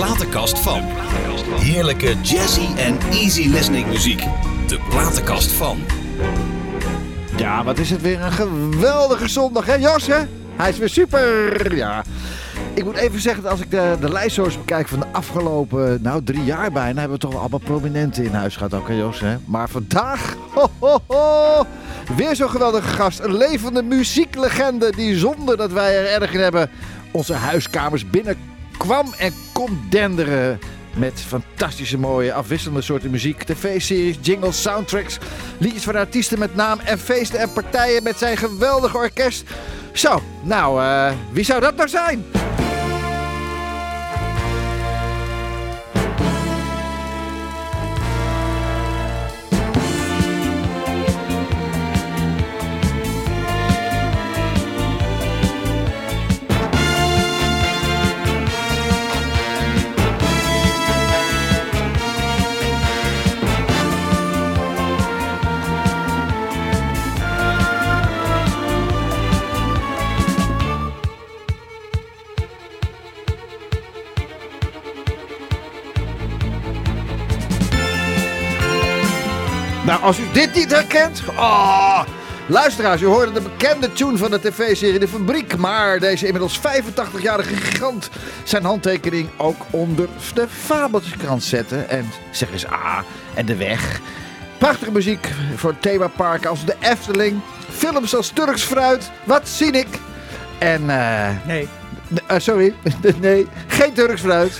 platenkast van. Heerlijke jazzy en easy listening muziek. De platenkast van. Ja, wat is het weer een geweldige zondag, hè Jos, hè? Hij is weer super, ja. Ik moet even zeggen, als ik de, de lijst bekijk van de afgelopen, nou, drie jaar bijna, hebben we toch allemaal prominenten in huis gehad hè Jos, hè? Maar vandaag, ho, ho, ho, weer zo'n geweldige gast. Een levende muzieklegende die zonder dat wij er erg in hebben, onze huiskamers binnenkwam en komt denderen. Met fantastische mooie afwisselende soorten muziek, tv-series, jingles, soundtracks, liedjes van artiesten met naam en feesten en partijen met zijn geweldige orkest. Zo, nou, eh, wie zou dat nou zijn? Als u dit niet herkent. Oh, luisteraars, u hoorde de bekende tune van de tv-serie De Fabriek. Maar deze inmiddels 85-jarige gigant zijn handtekening ook onder de fabeltjeskrant zetten. En zeg eens ah, en de weg. Prachtige muziek voor themaparken als de Efteling. Films als Turks Fruit. Wat zie ik? En eh. Nee. Eh, sorry, nee, geen Turks fruit.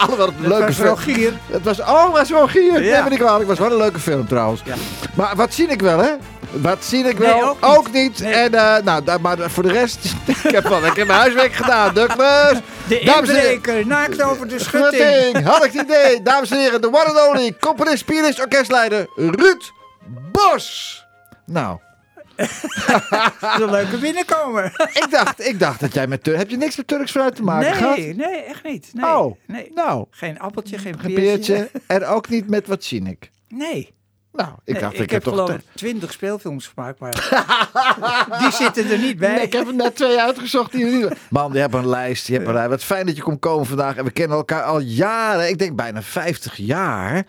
Alhoewel het een leuke was film. Rogier. Het was, oh, was Rogier. Ja. Nee, ben ik kwalijk. Het was wel een leuke film trouwens. Ja. Maar wat zie ik wel, hè? Wat zie ik Nee, wel? ook niet. Nee. En, eh, nou, maar voor de rest, ik heb wel lekker mijn huiswerk gedaan. Douglas. De inbreker, naakt over de schutting. Schutting, had ik het idee. Dames en heren, de one and only componist, pianist, orkestleider Ruud Bos. Nou, De leuke binnenkomer. ik dacht, ik dacht dat jij met Heb je niks met Turks fruit te maken gehad? Nee, nee, echt niet. Nee, Oh, nee. nou. Geen appeltje, geen Een peertje. En ook niet met wat zie ik. Nee. Nou, ik Nee, dacht, ik, ik heb heb toch... geloof ik twintig speelfilms gemaakt, maar die zitten er niet bij. Nee, ik heb er net twee uitgezocht die niet... Man, je hebt een lijst, je hebt een lijst. Wat fijn dat je komt komen vandaag. En we kennen elkaar al jaren, ik denk bijna 50 jaar.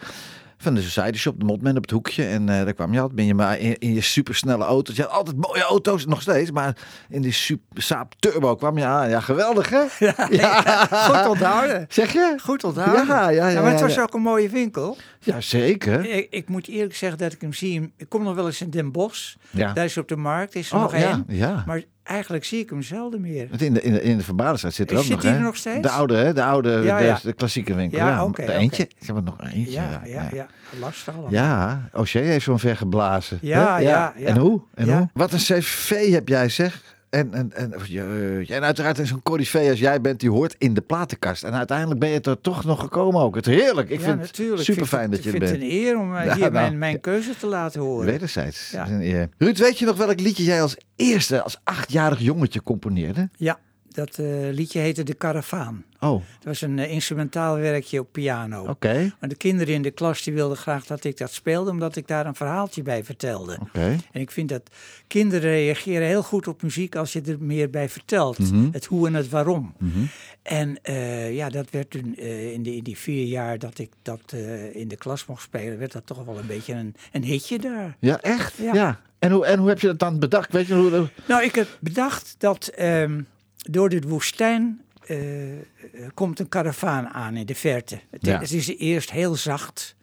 Van de Society Shop, de Motman op het hoekje. En eh, daar kwam je altijd, ben je maar in, in je supersnelle auto's. Je had altijd mooie auto's, nog steeds. Maar in die super Saab Turbo kwam je aan. Ja, geweldig hè? Ja, Goed onthouden. Zeg je? Goed onthouden. Ja, ja, ja, maar het was ook een mooie winkel. Ja, zeker. Ik, ik moet eerlijk zeggen dat ik hem zie. Ik kom nog wel eens in Den Bosch. Ja. Daar is op de markt. Is er Oh, nog één. ja. Maar eigenlijk zie ik hem zelden meer. Want in de, in de, in de zit er ook zit nog, hè? er nog steeds? De oude, hè? De oude, Ja, de, ja. de klassieke winkel. Ja, Ja, de eentje. oké. Ze hebben er nog eentje. Ja, ja, ja. Lastig allemaal. Ja, O'Shea heeft zo'n ver geblazen. Ja, ja, ja. En hoe? En hoe? Wat een cv heb jij zeg. En, en, en, jeetje. en uiteraard is zo'n corifee als jij bent, die hoort in de platenkast. En uiteindelijk ben je er toch nog gekomen ook. Het heerlijk. Ik ja, vind natuurlijk. het super fijn Ik dat je vind er het bent. een eer om eh, Ja, hier nou, mijn, mijn keuze te laten horen. Wederzijds. Ja. Ruud, weet je nog welk liedje jij als eerste, als achtjarig jongetje componeerde? Ja, dat eh, liedje heette De Karavaan. Oh, Het was een eh, instrumentaal werkje op piano. oké. Maar de kinderen in de klas die wilden graag dat ik dat speelde, omdat ik daar een verhaaltje bij vertelde. Oké. En ik vind dat kinderen reageren heel goed op muziek als je er meer bij vertelt. Mhm. Het hoe en het waarom. En eh, ja, dat werd toen in, de, in die vier jaar dat ik dat in de klas mocht spelen, werd dat toch wel een beetje een, een hitje daar. Ja, echt? Ja. Ja. En, hoe, en hoe heb je dat dan bedacht? Weet je hoe... hoe- Nou, ik heb bedacht dat ehm, door de woestijn eh, eh, komt een karavaan aan in de verte. Het, Ja. het is eerst heel zacht.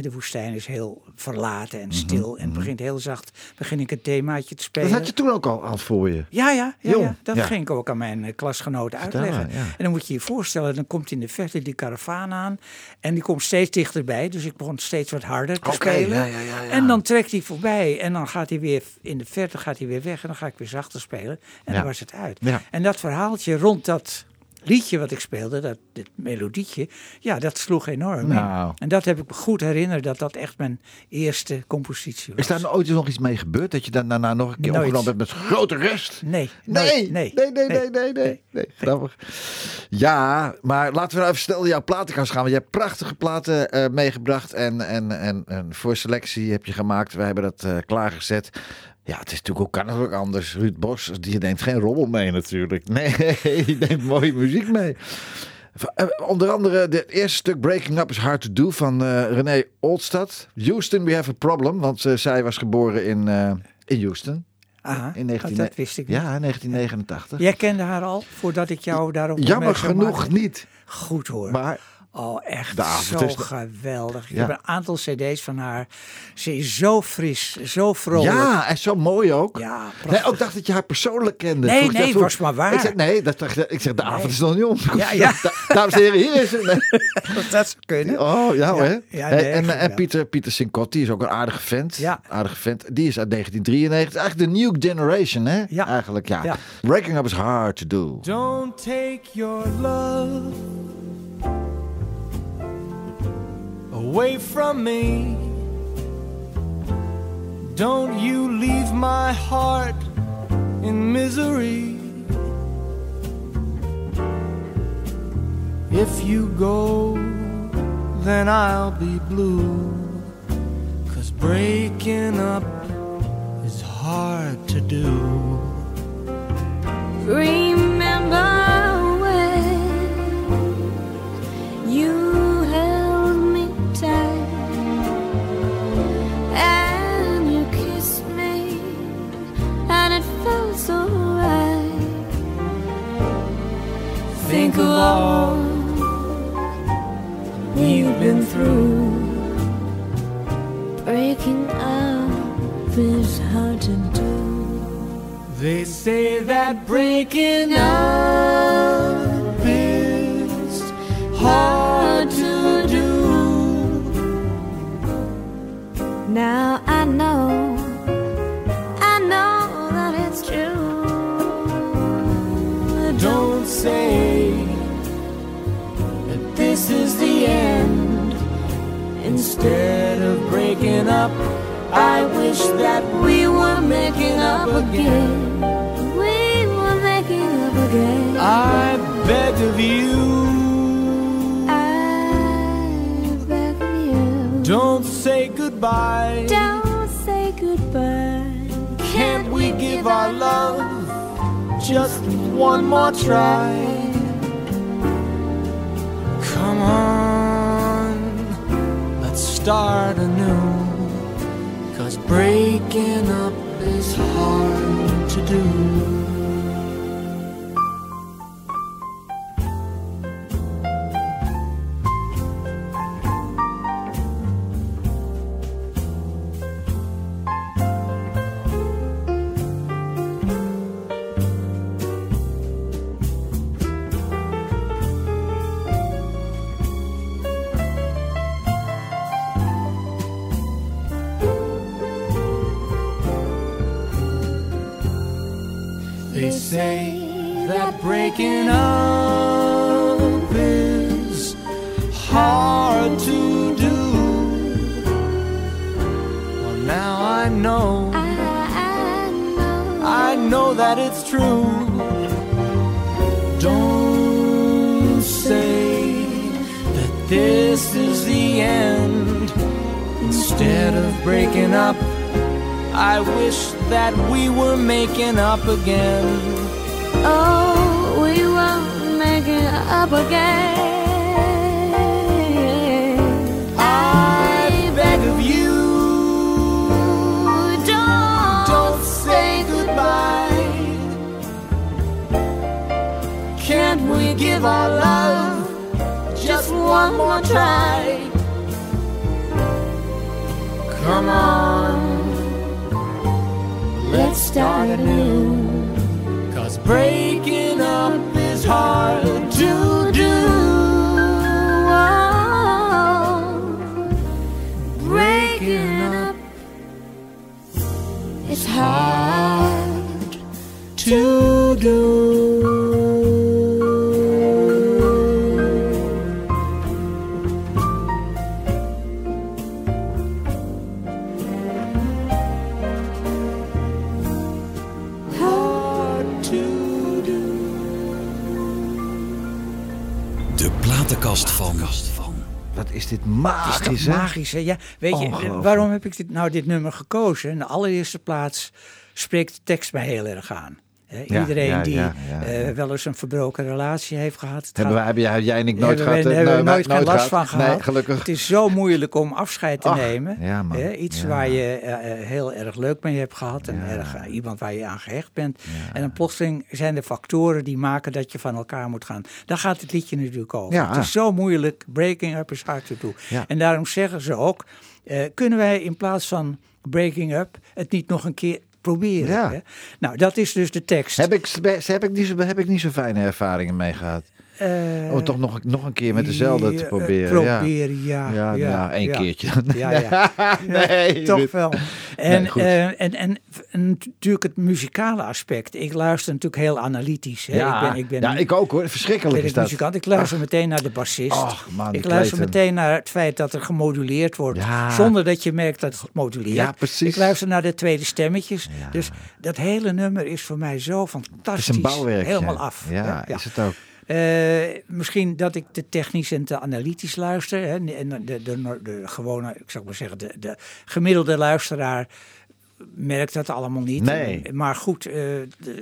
De woestijn is heel verlaten en stil. En het begint heel zacht. Begin ik een themaatje te spelen. Dat had je toen ook al, al voor je. Ja, ja, ja, ja. dat ja. ging ik ook aan mijn eh, klasgenoten uitleggen. ja. En dan moet je je voorstellen, dan komt in de verte die karavaan aan. En die komt steeds dichterbij. Dus ik begon steeds wat harder te spelen. ja, ja, ja, ja. En dan trekt hij voorbij. En dan gaat hij weer in de verte gaat hij weer weg. En dan ga ik weer zachter spelen. En dan was het uit. En dat verhaaltje rond dat liedje wat ik speelde, dat dit melodietje, ja, dat sloeg enorm. Nou. En dat heb ik me goed herinnerd dat dat echt mijn eerste compositie was. Is daar ooit nog iets mee gebeurd? Dat je dan daarna nog een keer opgenomen hebt met grote rust? Nee, Nee, nooit, nee, nee, nee, nee, nee, nee, nee. Grappig. Ja, maar laten we nou even snel naar jouw platenkast gaan. Want je hebt prachtige platen eh, meegebracht. En, en, en, en voor selectie heb je gemaakt. We hebben dat eh, klaargezet. Ja, het is natuurlijk, hoe kan het ook anders? Ruud Bos, die neemt geen rommel mee natuurlijk. Nee, die neemt mooie muziek mee. Eh, onder andere het eerste stuk Breaking Up is Hard to Do van eh René Oldstad. Houston, we have a problem. Want eh, zij was geboren in, in Houston. Aha, In 19... dat wist ik niet. Ja, 1989. Jij kende haar al, voordat ik jou daarop Jammer genoeg niet. Goed hoor. Maar Oh, echt De avond zo is de- geweldig. Ik Ja. heb een aantal cd's van haar. Ze is zo fris, zo vrolijk. ja, en zo mooi ook. Ja, Nee, ook dacht dat je haar persoonlijk kende. Nee, Vroeg nee, dat was maar waar. Ik zeg, nee, dat, ik zeg, de avond is nog niet om. Ja, ja. Da- Dames en heren, hier is het. Nee. dat zou kunnen. Oh, ja hoor. Ja, nee, en, ja. Pieter, Pieter Sincotti is ook een aardige vent. Ja. Aardige vent. Die is uit 1993. Eigenlijk de new generation, hè? Ja. Eigenlijk, ja. Ja. Breaking up is hard to do. Don't take your love away from me. Don't you leave my heart in misery. If you go, then I'll be blue. Cause breaking up is hard to do. Remember when you We've been through. Breaking up is hard to do. They say that breaking up is hard to do. Now I know, I know that it's true. Don't say Instead of breaking up, I wish that we were making up again. We were making up again. I beg of you. I beg of you. Don't say goodbye. Don't say goodbye. Can't we give our love just one more try? Come on, start anew. Cause breaking up is hard to do. Just one more try? Come on, let's start anew. cause breaking up is hard to do. Oh, breaking up is hard To do. Platenkast van. Wat is dit Het magisch, is toch hè? magisch, hè? Ja, weet je, waarom heb ik dit, nou dit nummer gekozen? In de allereerste plaats spreekt de tekst mij heel erg aan. Ja, iedereen ja, die ja, eh, wel eens een verbroken relatie heeft gehad. Hebben, wij, hebben jij, en ik nooit hebben gehad? hebben we Nee, nooit geen last van gehad. Nee, gelukkig. Het is zo moeilijk om afscheid te Ach, nemen. ja, man. Hè, iets waar je eh, eh, heel erg leuk mee hebt gehad. En erg, eh, iemand waar je aan gehecht bent. En dan plotseling zijn er factoren die maken dat je van elkaar moet gaan. Daar gaat het liedje natuurlijk over. Het is zo moeilijk. Breaking up is hard to do. En daarom zeggen ze ook, eh, kunnen wij in plaats van breaking up het niet nog een keer proberen? Ja. Hè? Nou, dat is dus de tekst. Heb ik, heb, ik niet zo, heb ik niet zo fijne ervaringen mee gehad. Om toch nog, nog een keer met dezelfde te eh, proberen. ja. proberen, ja. Ja, ja, één keertje. Ja, ja. nee, Toch wel. En, eh, en, en, en natuurlijk het muzikale aspect. Ik luister natuurlijk heel analytisch. Hè. Ja, ik ben, ik ben, ja, ik ook hoor. Verschrikkelijk ben is dat. muzikant. Ik luister meteen naar de bassist. Ach, man, ik luister meteen naar het feit dat er gemoduleerd wordt. Zonder dat je merkt dat het moduleert. Ja, precies. Ik luister naar de tweede stemmetjes. Dus dat hele nummer is voor mij zo Het fantastisch. is een bouwwerk. Helemaal af. Ja. is het ook. Eh, misschien dat ik te technisch en te analytisch luister. Hè. En de, de, de, gewone, ik zou maar zeggen, de, de gemiddelde luisteraar merkt dat allemaal niet. Nee. Maar goed, eh,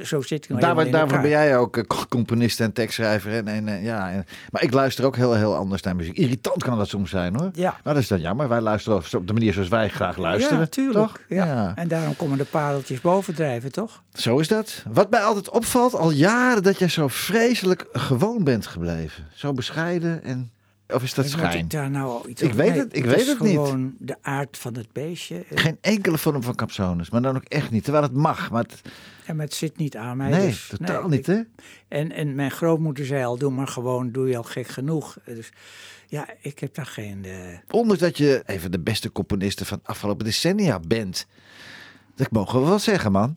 zo zit ik nou Daar, daarvoor ben jij ook eh, componist en tekstschrijver. En, en, eh, ja, en- maar ik luister ook heel, heel anders naar muziek. Irritant kan dat soms zijn hoor. Ja. Maar dat is dan jammer. Wij luisteren op de manier zoals wij graag luisteren. Ja, tuurlijk. Toch? Ja. En daarom komen de pareltjes bovendrijven, toch? Zo is dat. Wat mij altijd opvalt, al jaren dat jij zo vreselijk gewoon bent gebleven. Zo bescheiden en... Of is dat schijn? ik daar nou al iets Ik weet het- ik weet het niet. gewoon de aard van het beestje. Eh, Geen enkele vorm van capsones, maar dan ook echt niet. Terwijl het mag, maar het, Ja, maar het zit niet aan mij. nee, dus, totaal nee, niet hè? En, en mijn grootmoeder zei al, doe maar gewoon, doe je al gek genoeg. Dus ja, ik heb daar geen... eh, Ondanks dat je een van de beste componisten van de afgelopen decennia bent. Dat mogen we wel zeggen, man.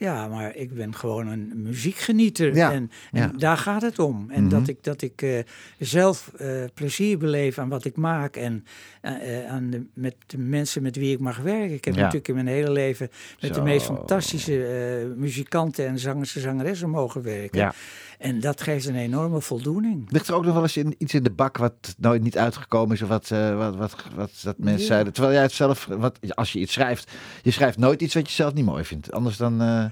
Ja, maar ik ben gewoon een muziekgenieter. Ja, En, en ja. Mhm. daar gaat het om. En dat ik, dat ik eh, zelf eh, plezier beleef aan wat ik maak. En eh, eh, aan de, met de mensen met wie ik mag werken. Ik heb Ja. natuurlijk in mijn hele leven met de meest fantastische eh, muzikanten en zangers en zangeressen mogen werken. En dat geeft een enorme voldoening. Ligt er ook nog wel eens in, iets in de bak wat nooit niet uitgekomen is? Of wat, eh, wat, wat, wat dat mensen Ja. zeiden? Terwijl jij het zelf, wat, als je iets schrijft, je schrijft nooit iets wat je zelf niet mooi vindt. Anders dan... eh,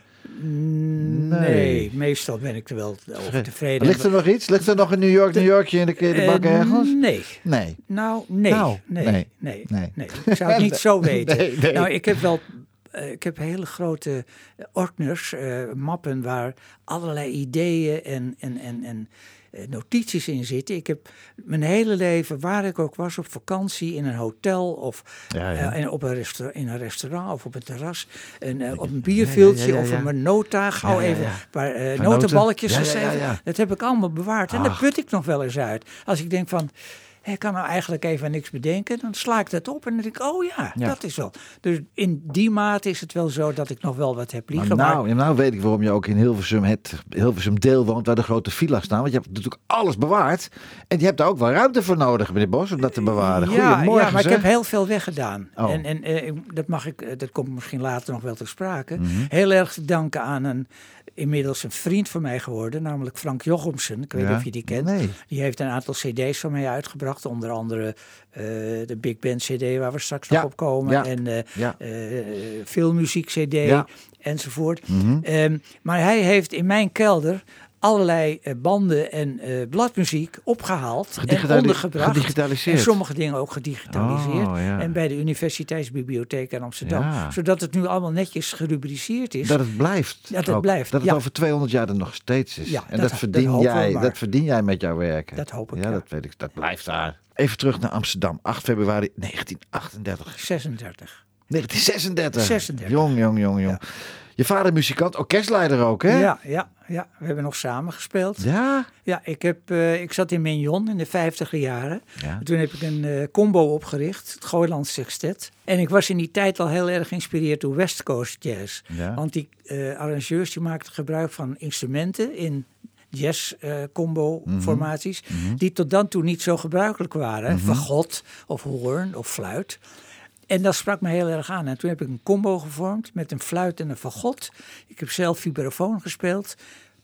Nee, Nee. meestal ben ik er wel over tevreden. Ligt er nog iets? Ligt er nog een New York, New Yorkje in de, de bak Eh, ergens? Nee. Nee. Nou, nee. Nou, nee, nee, nee, nee. nee, Ik zou het niet zo weten. Nee, nee. Nou, ik heb wel... eh, ik heb hele grote eh, ordners, eh, mappen waar allerlei ideeën en, en, en, en notities in zitten. Ik heb mijn hele leven, waar ik ook was, op vakantie, in een hotel of Ja, ja. en op een in een restaurant of op een terras, en, op een ja, ja, of op een nota, gauw even een paar ja, geschreven. Dat heb ik allemaal bewaard. En daar Ach. put ik nog wel eens uit. Als ik denk van, ik kan nou eigenlijk even niks bedenken, dan sla ik dat op en dan denk ik, oh ja, Ja. dat is wel. Dus in die mate is het wel zo dat ik nog wel wat heb liggen. Maar, nou, ja, nou weet ik waarom je ook in Hilversum, het Hilversum deel woont, waar de grote villa's staan. Want je hebt natuurlijk alles bewaard. En je hebt daar ook wel ruimte voor nodig, meneer Bos, om dat te bewaren. ja, Goedemorgen, ja, maar ik heb heel veel weggedaan. Oh. En, en eh, dat, mag ik, eh, dat komt misschien later nog wel ter sprake. Mhm. Heel erg te danken aan een inmiddels een vriend van mij geworden, namelijk Frank Jochemsen. Ik weet Ja? niet of je die kent. Nee. Die heeft een aantal cd's van mij uitgebracht. Onder andere eh, de Big Band cd waar we straks Ja, nog op komen. ja, En eh, filmmuziek cd enzovoort. Mhm. Ehm, maar hij heeft in mijn kelder allerlei eh, banden en eh, bladmuziek opgehaald en ondergebracht. gedigitaliseerd. En sommige dingen ook gedigitaliseerd. Oh, ja. En bij de Universiteitsbibliotheek in Amsterdam. Ja. Zodat het nu allemaal netjes gerubriceerd is. Dat het blijft. Dat het ook. blijft, Dat het ja. over 200 jaar er nog steeds is. Ja, en dat- dat, dat verdien jij, dat verdien jij met jouw werken. Dat hoop ik, Ja, ja. dat weet ik. Dat blijft daar. Even terug naar Amsterdam. 8 februari 1938. 36. 1936. 36. Jong, jong, jong, jong. Je vader muzikant, orkestleider ook, hè? Ja, ja, ja, we hebben nog samen gespeeld. Ja? Ja, ik, heb, eh, ik zat in Mignon in de vijftiger jaren. Ja. Toen heb ik een eh, combo opgericht, het Gooilands Sextet. En ik was in die tijd al heel erg geïnspireerd door West Coast Jazz. Ja. Want die eh, arrangeurs die maakten gebruik van instrumenten in jazz combo Mhm. formaties die tot dan toe niet zo gebruikelijk waren. Mhm. Fagot of hoorn of fluit. En dat sprak me heel erg aan. En toen heb ik een combo gevormd met een fluit en een fagot. Ik heb zelf vibrafoon gespeeld,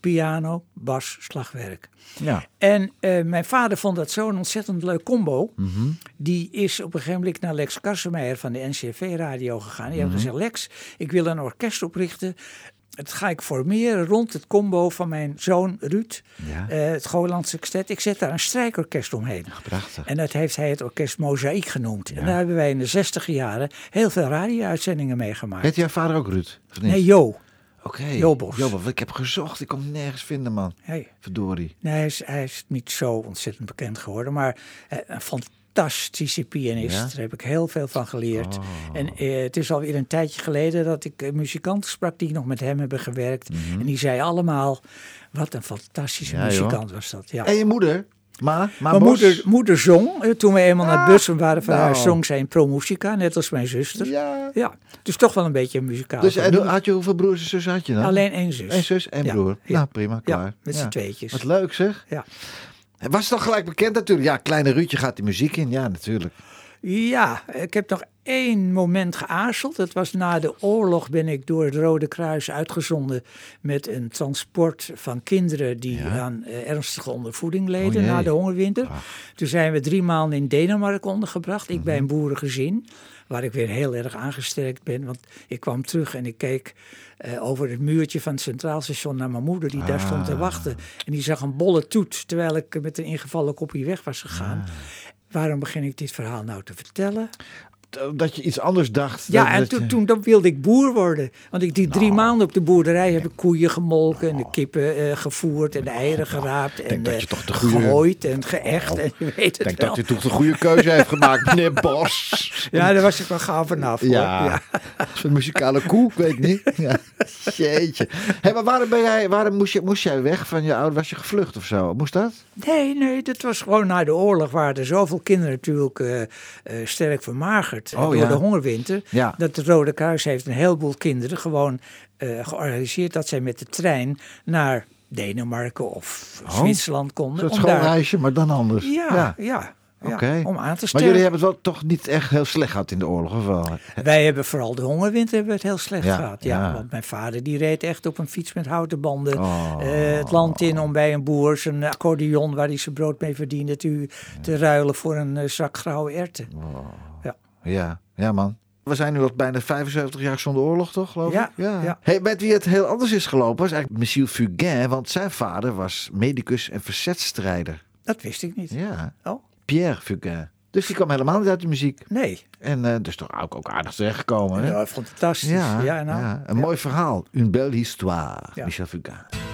piano, bas, slagwerk. Ja. En eh, mijn vader vond dat zo'n ontzettend leuk combo. Mhm. Die is op een gegeven moment naar Lex Kassemeijer van de NCV-radio gegaan. Die heeft gezegd, Lex, ik wil een orkest oprichten. Dat ga ik formeren rond het combo van mijn zoon Ruud, Ja. eh, het Golands Sextet. Ik zet daar een strijkorkest omheen. Prachtig. En dat heeft hij het orkest Mozaïek genoemd. En daar hebben wij in de zestiger jaren heel veel radio-uitzendingen meegemaakt. Heet jouw vader ook Ruud? Nee, Jo. Oké. Jobos. Jobos. Ik heb gezocht, ik kon hem nergens vinden, man. Hey. Verdorie. Nee, hij is, hij is niet zo ontzettend bekend geworden, maar eh, een fantastische pianist. Ja? Daar heb ik heel veel van geleerd. Oh. En eh, het is alweer een tijdje geleden dat ik eh, muzikanten sprak die nog met hem hebben gewerkt. En die zei allemaal, wat een fantastische Mhm. Joh. muzikant was dat. Ja. En je moeder? Ma? Ma Mijn Bos? moeder, moeder zong. eh, Toen we eenmaal naar Bussen waren van haar, nou. zong zij in Pro Musica, net als mijn zuster. Ja. Ja, dus toch wel een beetje een muzikaal. Dus en had je hoeveel broers en zussen had je dan? Alleen één zus. Eén zus en Ja, broer. ja. Nou, prima, klaar. Ja, met z'n tweetjes. Wat leuk zeg. Ja. Was het gelijk bekend natuurlijk? Ja, kleine Ruudje gaat die muziek in. Ja, natuurlijk. Ja, ik heb nog één moment geaarzeld. Dat was na de oorlog ben ik door het Rode Kruis uitgezonden met een transport van kinderen die aan eh, ernstige ondervoeding leden Oh, na de hongerwinter. Toen zijn we drie maanden in Denemarken ondergebracht. Ik Mhm. bij een boerengezin, waar ik weer heel erg aangesterkt ben. Want ik kwam terug en ik keek eh, over het muurtje van het Centraal Station naar mijn moeder die daar stond Ah. te wachten. En die zag een bolle toet terwijl ik met een ingevallen kopje weg was gegaan. Ah. Waarom begin ik dit verhaal nou te vertellen? Dat je iets anders dacht. Ja, en toen, je- toen dan wilde ik boer worden. Want ik die drie maanden op de boerderij heb ik koeien gemolken en de kippen eh, gevoerd en de eieren geraapt en dat eh, je toch de goede- gegooid en geëcht en je weet Ik het denk wel. dat hij toch de goede keuze heeft gemaakt, meneer Bos. Ja, daar was ik wel gauw vanaf. hoor. Ja, Ja. zo'n muzikale koe, ik weet niet. Ja. Jeetje. Hé, maar waarom, ben jij, waarom moest, je, moest jij weg van je ouder? Was je gevlucht of zo? Moest dat? Nee, nee, dat was gewoon na de oorlog waren er zoveel kinderen natuurlijk eh, sterk vermagerd Oh, door ja. de hongerwinter. Ja. Dat het Rode Kruis heeft een heleboel kinderen gewoon eh, georganiseerd dat zij met de trein naar Denemarken of Oh. Zwitserland konden. Daar- schoolreisje, maar dan anders. Ja, ja. ja, Oké. om aan te Maar jullie hebben het wel toch niet echt heel slecht gehad in de oorlog, of wel? Wij hebben vooral de hongerwinter hebben het heel slecht Ja, gehad. Ja. Want mijn vader die reed echt op een fiets met houten banden Oh. eh, het land in om bij een boer zijn accordeon waar hij zijn brood mee verdiende te, te ruilen voor een eh, zak grauwe erwten. Ja, ja man. We zijn nu al bijna 75 jaar zonder oorlog, toch, geloof Ja, ik? Ja. ja. Hey, met wie het heel anders is gelopen was eigenlijk Michiel Fugain, want zijn vader was medicus en verzetstrijder. Dat wist ik niet. Ja, Oh, Pierre Fugain. Dus die kwam helemaal niet uit de muziek. nee. En eh, dus toch ook, ook aardig terechtgekomen. Hè? Ja, fantastisch. Ja, Ja, nou, ja, een mooi verhaal. Une belle histoire, Ja. Michel Fugain.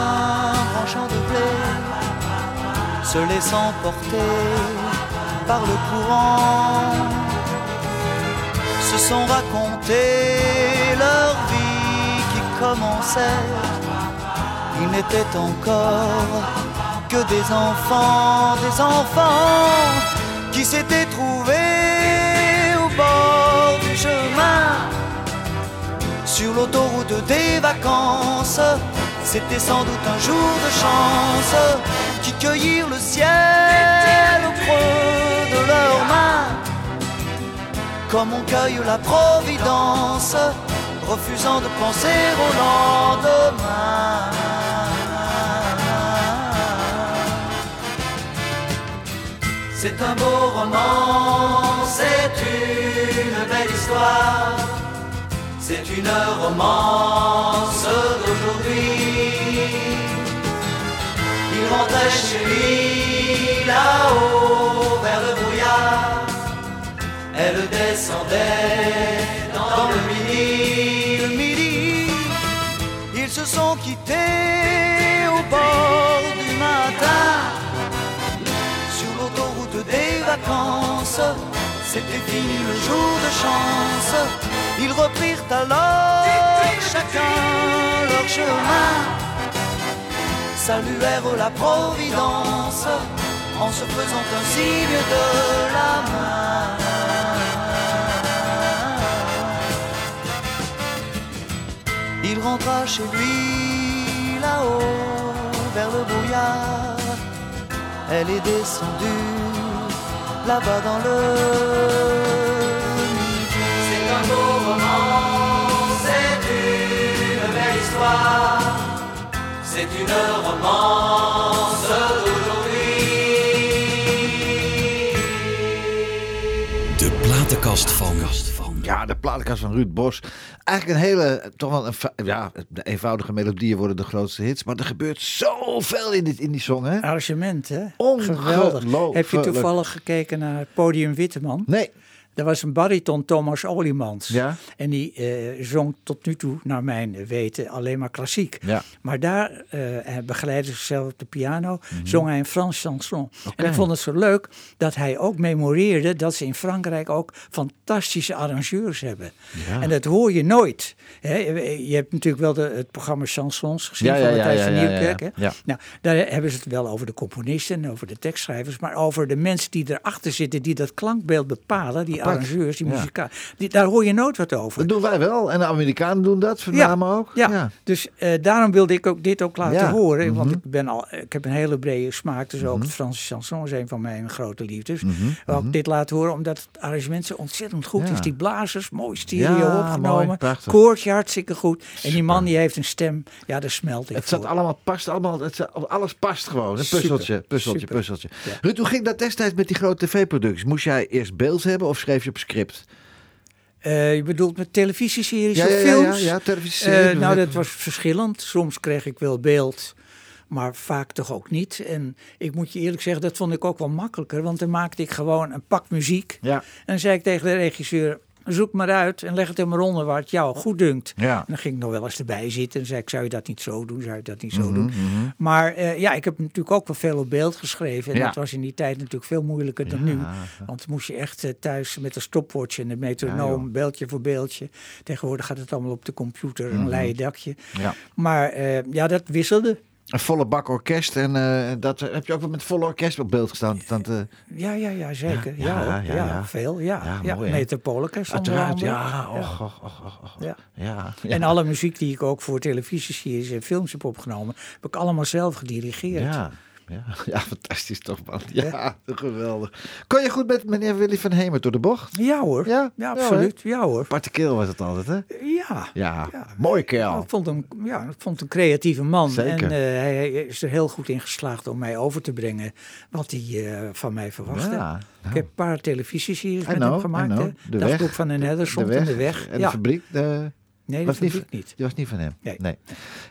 se laissant porter par le courant, se sont racontés leur vie qui commençait. Ils n'étaient encore que des enfants, des enfants qui s'étaient trouvés au bord du chemin sur l'autoroute des vacances. C'était sans doute un jour de chance qui cueillirent le ciel au creux de leurs mains, comme on cueille la providence, refusant de penser au lendemain. C'est un beau roman, c'est une belle histoire. C'est une romance d'aujourd'hui. Il rentrait chez lui là-haut vers le brouillard. Elle descendait dans le midi. Le midi, ils se sont quittés au bord du matin. Sur l'autoroute des vacances, c'était fini le jour de chance. Ils reprirent alors chacun leur chemin Saluèrent la Providence en se faisant un signe de la main. Il rentra chez lui là-haut vers le brouillard. Elle est descendue là-bas dans le. C'est un beau roman, c'est une belle histoire. C'est une romance d'aujourd'hui. De platenkast van. Ja, de platenkast van Ruud Bos. Eigenlijk een hele, toch wel een, ja, de eenvoudige melodieën worden de grootste hits. Maar er gebeurt zoveel in, dit, in die song, hè? Arrangement, hè? Ongelooflijk. Geweldig. Heb je toevallig gekeken naar het podium Witteman? Nee. Er was een bariton Thomas Oliemans. Ja. En die eh, zong tot nu toe, naar mijn weten, alleen maar klassiek. Ja. Maar daar hij begeleidde zichzelf op de piano, zong hij een Frans chanson. En ik vond het zo leuk dat hij ook memoreerde dat ze in Frankrijk ook fantastische arrangeurs hebben. Ja. En dat hoor je nooit. Hè? Je hebt natuurlijk wel de, het programma Chansons gezien Ja, van ja, Matthijs van Nieuwkerk. hè? Nou, daar hebben ze het wel over de componisten en over de tekstschrijvers, maar over de mensen die erachter zitten, die dat klankbeeld bepalen, die Apart. arrangeurs, die Ja. muzika, die, daar hoor je nooit wat over. Dat doen wij wel. En de Amerikanen doen dat, voornamelijk ook. Ja, dus eh, daarom wilde ik ook dit ook laten Ja. horen. Want Mhm. ik, ben al, ik heb een hele brede smaak. Dus ook het Franse chanson is een van mijn grote liefdes. Mhm. Dit laten horen omdat het arrangement zo ontzettend goed Ja. is. Die blazers, mooi stereo Ja, opgenomen. mooi. Koortje hartstikke goed. En die man die heeft een stem, ja daar smelt ik Het zat voor. allemaal, past allemaal, het zat- alles past gewoon. Een puzzeltje, puzzeltje, puzzeltje. Ja. Ruud, hoe ging dat destijds met die grote tv-producties? Moest jij eerst beeld hebben of schreef je op script? Eh, je bedoelt met televisieseries Ja, of ja, films? ja. Eh, nou, dat was verschillend. Soms kreeg ik wel beeld, maar vaak toch ook niet. En ik moet je eerlijk zeggen, dat vond ik ook wel makkelijker. Want dan maakte ik gewoon een pak muziek. Ja, En dan zei ik tegen de regisseur, zoek maar uit en leg het er maar onder waar het jou goed dunkt. ja. En dan ging ik nog wel eens erbij zitten en zei ik, zou je dat niet zo doen, zou je dat niet zo Mhm, doen. mhm. Maar eh, ja, ik heb natuurlijk ook wel veel op beeld geschreven. En Ja. dat was in die tijd natuurlijk veel moeilijker dan Ja, nu. Want moest je echt eh, thuis met een stopwatch en de metronoom, beeldje voor beeldje. Tegenwoordig gaat het allemaal op de computer, een Mhm. leien dakje. ja. Maar eh, ja, dat wisselde. Een volle bak orkest. En eh, dat eh, heb je ook wel met volle orkest op beeld gestaan. Dat, eh, Ja, ja, ja, zeker. Ja, Ja, ja, veel. Ja, Ja, ja, mooi? Metropoolorkest uiteraard, ja. Och, och. Ja. Ja. En alle muziek die ik ook voor televisieseries en films heb opgenomen, heb ik allemaal zelf gedirigeerd. Ja. Ja. ja, fantastisch toch, man. Ja, geweldig. Kon je goed met meneer Willy van Hemert door de bocht? Ja hoor, Ja? ja, absoluut. Ja hoor. Aparte keel was het altijd, hè? Ja. Ja, mooi Ik kerel. vond hem, ja, ik vond een creatieve man. Zeker. En eh, hij is er heel goed in geslaagd om mij over te brengen wat hij eh, van mij verwachtte. Ja, Ik heb een paar televisieseries I met know, hem gemaakt. know. De Dagboek weg, van een Hedderson de en de weg. en ja. de fabriek. De... nee, was dat niet, niet. niet. Die was niet van hem. Nee.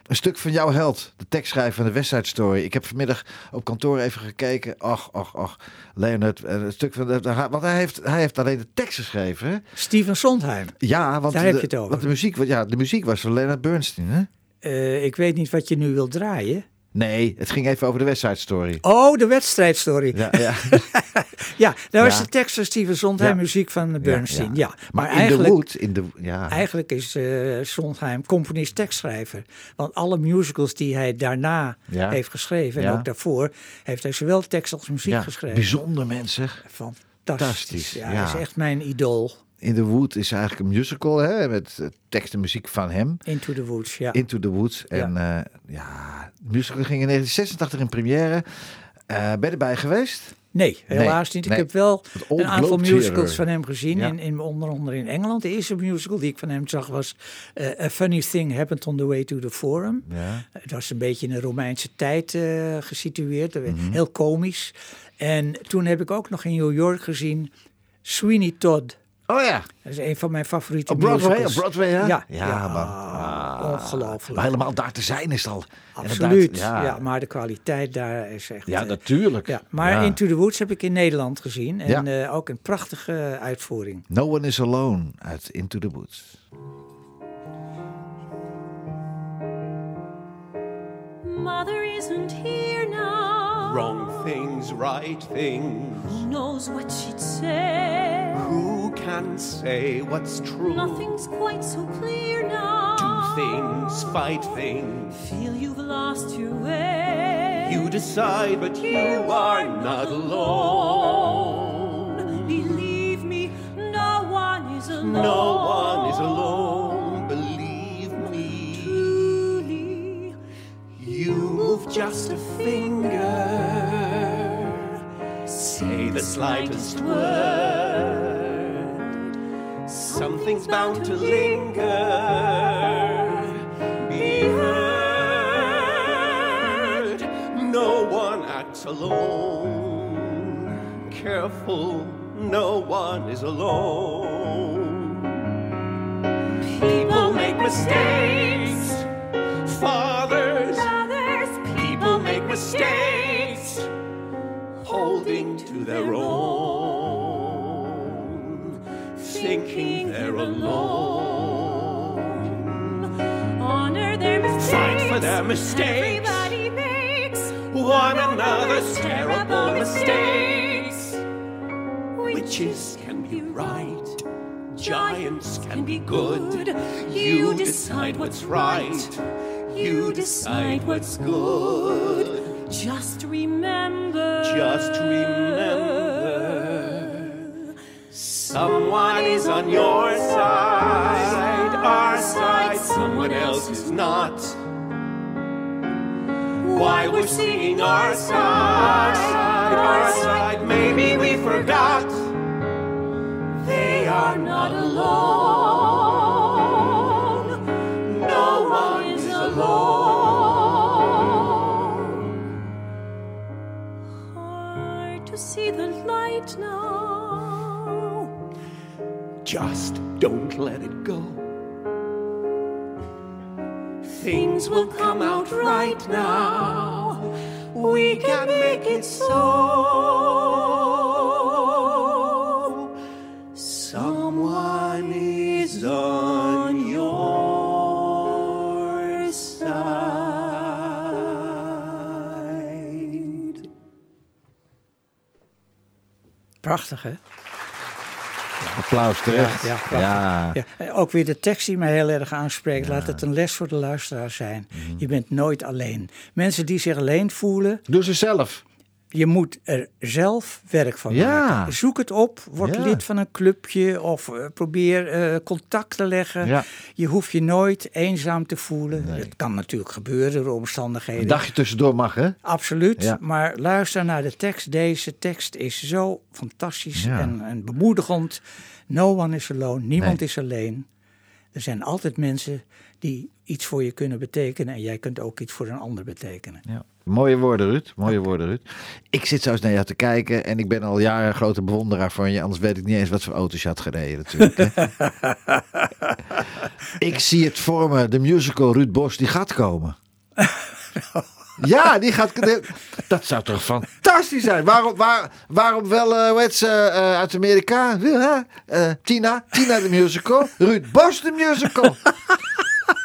Een stuk van jouw held, de tekstschrijver van de West Side Story. Ik heb vanmiddag op kantoor even gekeken. Och, och, och. Leonard, eh, een stuk van de, want hij heeft, hij heeft alleen de tekst geschreven. Steven Sondheim. Ja, want, Daar heb de, je het over. Want de muziek, ja, de muziek was van Leonard Bernstein, hè? Eh, ik weet niet wat je nu wilt draaien. Nee, het ging even over de West Side Story. Oh, de wedstrijdstory. Ja, Ja, ja. daar was Ja. de tekst van Steven Sondheim, Ja. muziek van Bernstein. Ja, Maar, Maar, in de Wood, in de, ja. eigenlijk is eh Sondheim componist-tekstschrijver. Want alle musicals die hij daarna heeft geschreven, en ook daarvoor, heeft hij zowel tekst als muziek ja, geschreven. bijzonder mensen. Fantastisch. Fantastisch, Ja, ja. hij is echt mijn idool. In the Wood is eigenlijk een musical, hè? Met eh, tekst en muziek van hem. Into the Woods, ja. Into the Woods. En ja, ja de musical ging in 1986 in première. Eh, ben je erbij geweest? Nee, helaas niet. nee. Ik heb wel een aantal musicals van hem gezien, Ja. in, in, onder andere in Engeland. De eerste musical die ik van hem zag was eh, A Funny Thing Happened on the Way to the Forum. Ja. Het was een beetje in de Romeinse tijd eh, gesitueerd, eh, Mhm. heel komisch. En toen heb ik ook nog in New York gezien Sweeney Todd. Oh ja, Dat is een van mijn favoriete op Broadway, op musicals. Broadway, hè? Ja, ja, ja, man. Ah, ongelooflijk. Maar helemaal daar te zijn is al. Absoluut. Ja. maar de kwaliteit daar is echt... Ja, eh, natuurlijk. ja. Maar Ja. Into the Woods heb ik in Nederland gezien. En Ja. eh, ook een prachtige uitvoering. No One Is Alone uit Into the Woods. Mother isn't here now. Wrong things, right things. Who knows what she'd say? Who can say what's true? Nothing's quite so clear now. Do things, fight things. Feel you've lost your way. You decide, but you are not alone. Believe me, no one is alone. No one is alone, believe me. Truly, You move just a finger, slightest word. Something's bound to linger. Be heard. No one acts alone. Careful, no one is alone. People make mistakes. To their own. Thinking they're alone. honor their mistakes. Fight for their mistakes. Everybody makes One another's terrible mistakes. Witches can be right. Giants can be good. You decide what's right. You decide what's good. Just remember. Just remember. Someone is on your side. Our side, someone else is not. Why we're seeing our side, our side, maybe we forgot. They are not alone. No one is alone. Hard to see the light now. Just don't let it go. Things will come out right now. We can make it so. Someone is on your side. Prachtig, hè? Applaus terecht. Ja, ja, ook weer de tekst die mij heel erg aanspreekt. Laat het een les voor de luisteraar zijn. Mhm. Je bent nooit alleen. Mensen die zich alleen voelen, Doe ze zelf. je moet er zelf werk van Ja. maken. Zoek het op, word lid van een clubje of eh, probeer eh, contact te leggen. Ja. Je hoeft je nooit eenzaam te voelen. Het kan natuurlijk gebeuren door omstandigheden. Een dagje tussendoor mag, hè? Absoluut, Ja. maar luister naar de tekst. Deze tekst is zo fantastisch Ja. en, en bemoedigend. No one is alone, niemand Nee. is alleen. Er zijn altijd mensen die iets voor je kunnen betekenen en jij kunt ook iets voor een ander betekenen. Ja. Mooie woorden, Ruud. Mooie woorden, Ruud. Ik zit zo eens naar jou te kijken en ik ben al jaren een grote bewonderaar van je. Anders weet ik niet eens wat voor auto's je had gereden natuurlijk. ik zie het voor me, de musical Ruud Bos, die gaat komen. Ja, die gaat. Dat zou toch fantastisch zijn? Waarom, waar, waarom wel, eh hoe heet ze, eh, uit Amerika? Eh, Tina, Tina de musical. Ruud Bos de musical.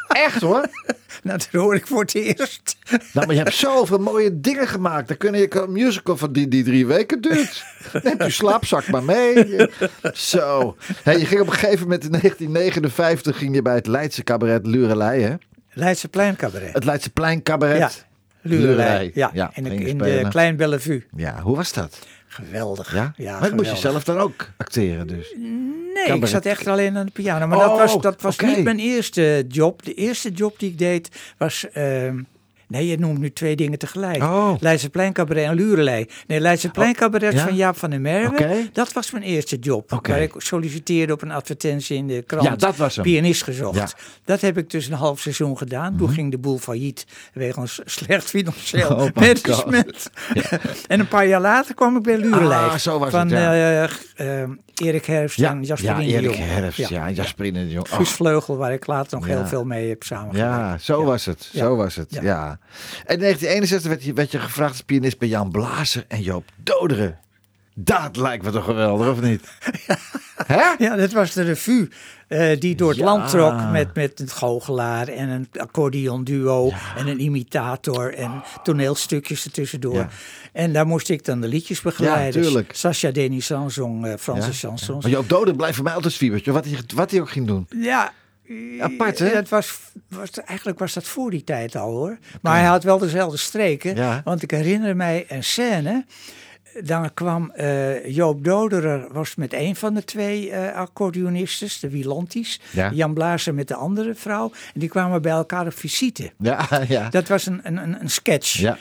Echt hoor. Nou, dat hoor ik voor het eerst. Nou, maar je hebt zoveel mooie dingen gemaakt. Dan kun je een musical van die, die drie weken duurt. Neem je slaapzak maar mee. Zo. Hey, je ging op een gegeven moment in 1959 ging je bij het Leidse cabaret Lurelei, hè? Leidseplein cabaret. Het Leidse plein cabaret. Ja, Lurelei. Ja, Ja, in, in de. Klein Bellevue. Ja, hoe was dat? Geweldig. Ja? ja maar ik moest je geweldig. zelf dan ook acteren dus. Nee, ik zat echt alleen aan de piano. Maar Oh, dat was, dat was niet mijn eerste job. De eerste job die ik deed was... ehm, nee, je noemt nu twee dingen tegelijk. Oh. Leidseplein Cabaret en Lurelei. Nee, Leidseplein Cabaret ja? van Jaap van der Merwe. Dat was mijn eerste job. Waar ik solliciteerde op een advertentie in de krant. Ja, dat was hem. Pianist gezocht. Ja. Dat heb ik dus een half seizoen gedaan. Toen ging de boel failliet. Wegens slecht financieel Oh management. en een paar jaar later kwam ik bij Lurelei. Ah, zo was van, het, ja. eh, eh, Erik Herfst Ja, en ja Jasperine de Erik Jong. Herfst. Ja, Jasperine de Jong. Oh, Vleugel, waar ik later nog Ja. heel veel mee heb samengewerkt. Ja, zo was het. Ja. Zo was het. Ja. Ja. En in 1961 werd je, werd je gevraagd als pianist bij Jan Blazer en Joop Doderen. Dat lijkt me toch geweldig, of niet? Hè? Ja, dat was de revue eh, die door het Ja. land trok met, met een goochelaar en een accordeon duo en een imitator en toneelstukjes ertussendoor. Ja. En daar moest ik dan de liedjes begeleiden. Ja, tuurlijk. Sacha Denisson zong eh, Franse Ja, chansons. Maar Joop Doden blijft voor mij altijd zwiebertje. Wat hij, wat hij ook ging doen. Ja. Apart, hè? Het was, was, eigenlijk was dat voor die tijd al hoor. Maar hij had wel dezelfde streken. Ja. Want ik herinner mij een scène. Dan kwam eh, Joop Doderer was met een van de twee eh accordeonistes, de Wielantis. Ja. Jan Blazer met de andere vrouw. En die kwamen bij elkaar op visite. Ja, ja. Dat was een, een, een- een sketch. ja.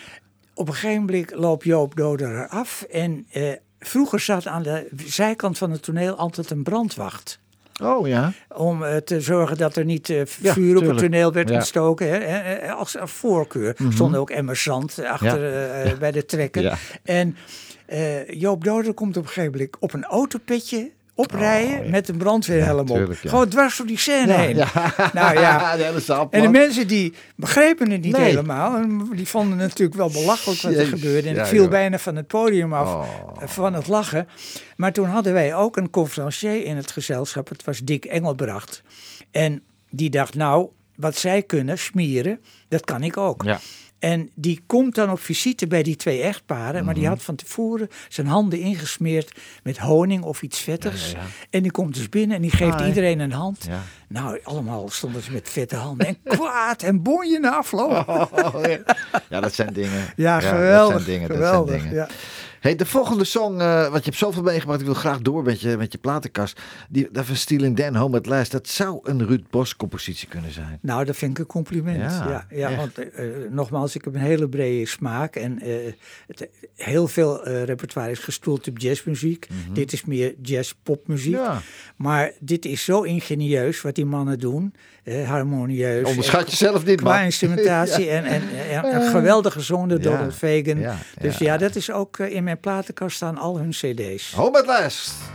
Op een gegeven moment loopt Joop Doderer af. En eh, vroeger zat aan de zijkant van het toneel altijd een brandwacht. Oh ja. Om te zorgen dat er niet Ja, vuur op het toneel werd Ja. Ontstoken. Hè, als, als voorkeur. Stonden ook emmers zand achter bij de trekker. Ja. En eh, Joop Doder komt op een gegeven moment op een autopetje oprijden Oh, ja. met een brandweerhelm op. ja. Gewoon dwars door die scène heen. Nou ja. de hele zaal En de mensen die begrepen het niet Nee. helemaal. En die vonden het natuurlijk wel belachelijk wat er gebeurde. En ik viel joh. bijna van het podium af Oh. eh, van het lachen. Maar toen hadden wij ook een conferencier in het gezelschap. Het was Dick Engelbracht. En die dacht, nou, wat zij kunnen, smieren, dat kan ik ook. En die komt dan op visite bij die twee echtparen. Maar Mhm. die had van tevoren zijn handen ingesmeerd met honing of iets vettigs. Ja, ja, ja. En die komt dus binnen en die geeft Hi. iedereen een hand. Nou, allemaal stonden ze met vette handen. En kwaad en bonje na afloop. Oh, ja. ja, dat zijn dingen. Ja, Dat geweldig. zijn dingen. geweldig. Dat zijn dingen. Hey, de volgende song, eh, want je hebt zoveel meegemaakt, ik wil graag door met je, met je platenkast. Die, dat van Dan, Home at Last, dat zou een Ruud Bos compositie kunnen zijn. Nou, dat vind ik een compliment. Ja, Ja, want eh, eh, nogmaals, ik heb een hele brede smaak. En het, heel veel repertoire is gestoeld op jazzmuziek. Dit is meer jazz-popmuziek. Mhm. Ja. Maar dit is zo ingenieus wat die mannen doen. harmonieus. Onderschat jezelf niet, Qua man. instrumentatie en, en, en een geweldige gezonde Ja, Donald Fagan. dus ja. dat is ook in mijn platenkast staan al hun cd's. Home at Last.